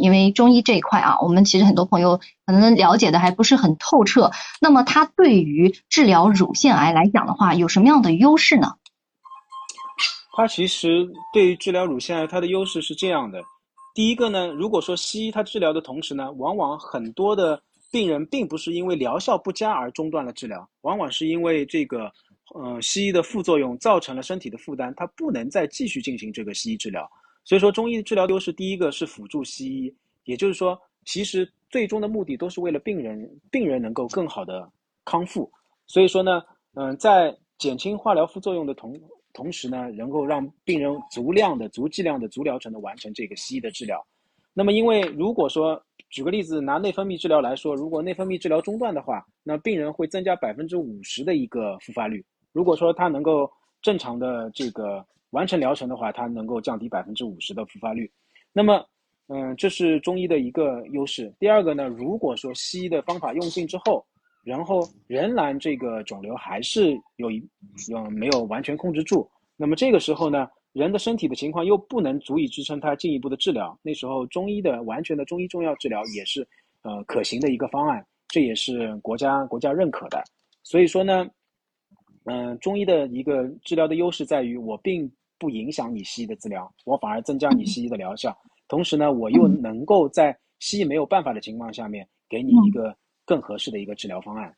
因为中医这一块啊，我们其实很多朋友可能了解的还不是很透彻。那么它对于治疗乳腺癌来讲的话，有什么样的优势呢？它其实对于治疗乳腺癌，它的优势是这样的。第一个呢，如果说西医它治疗的同时呢，往往很多的病人并不是因为疗效不佳而中断了治疗，往往是因为这个，呃，西医的副作用造成了身体的负担，它不能再继续进行这个西医治疗。所以说，中医的治疗优势，第一个是辅助西医，也就是说，其实最终的目的都是为了病人，病人能够更好的康复。所以说呢，嗯，在减轻化疗副作用的同。同时呢，能够让病人足量的、足剂量的、足疗程的完成这个西医的治疗。那么，因为如果说举个例子，拿内分泌治疗来说，如果内分泌治疗中断的话，那病人会增加百分之五十的一个复发率。如果说他能够正常的这个完成疗程的话，它能够降低百分之五十的复发率。那么，嗯，这是中医的一个优势。第二个呢，如果说西医的方法用尽之后，然后仍然这个肿瘤还是有一，嗯，没有完全控制住。那么这个时候呢，人的身体的情况又不能足以支撑他进一步的治疗。那时候中医的完全的中医中药治疗也是，呃，可行的一个方案。这也是国家国家认可的。所以说呢，嗯，中医的一个治疗的优势在于，我并不影响你西医的治疗，我反而增加你西医的疗效。同时呢，我又能够在西医没有办法的情况下面，给你一个。更合适的一个治疗方案。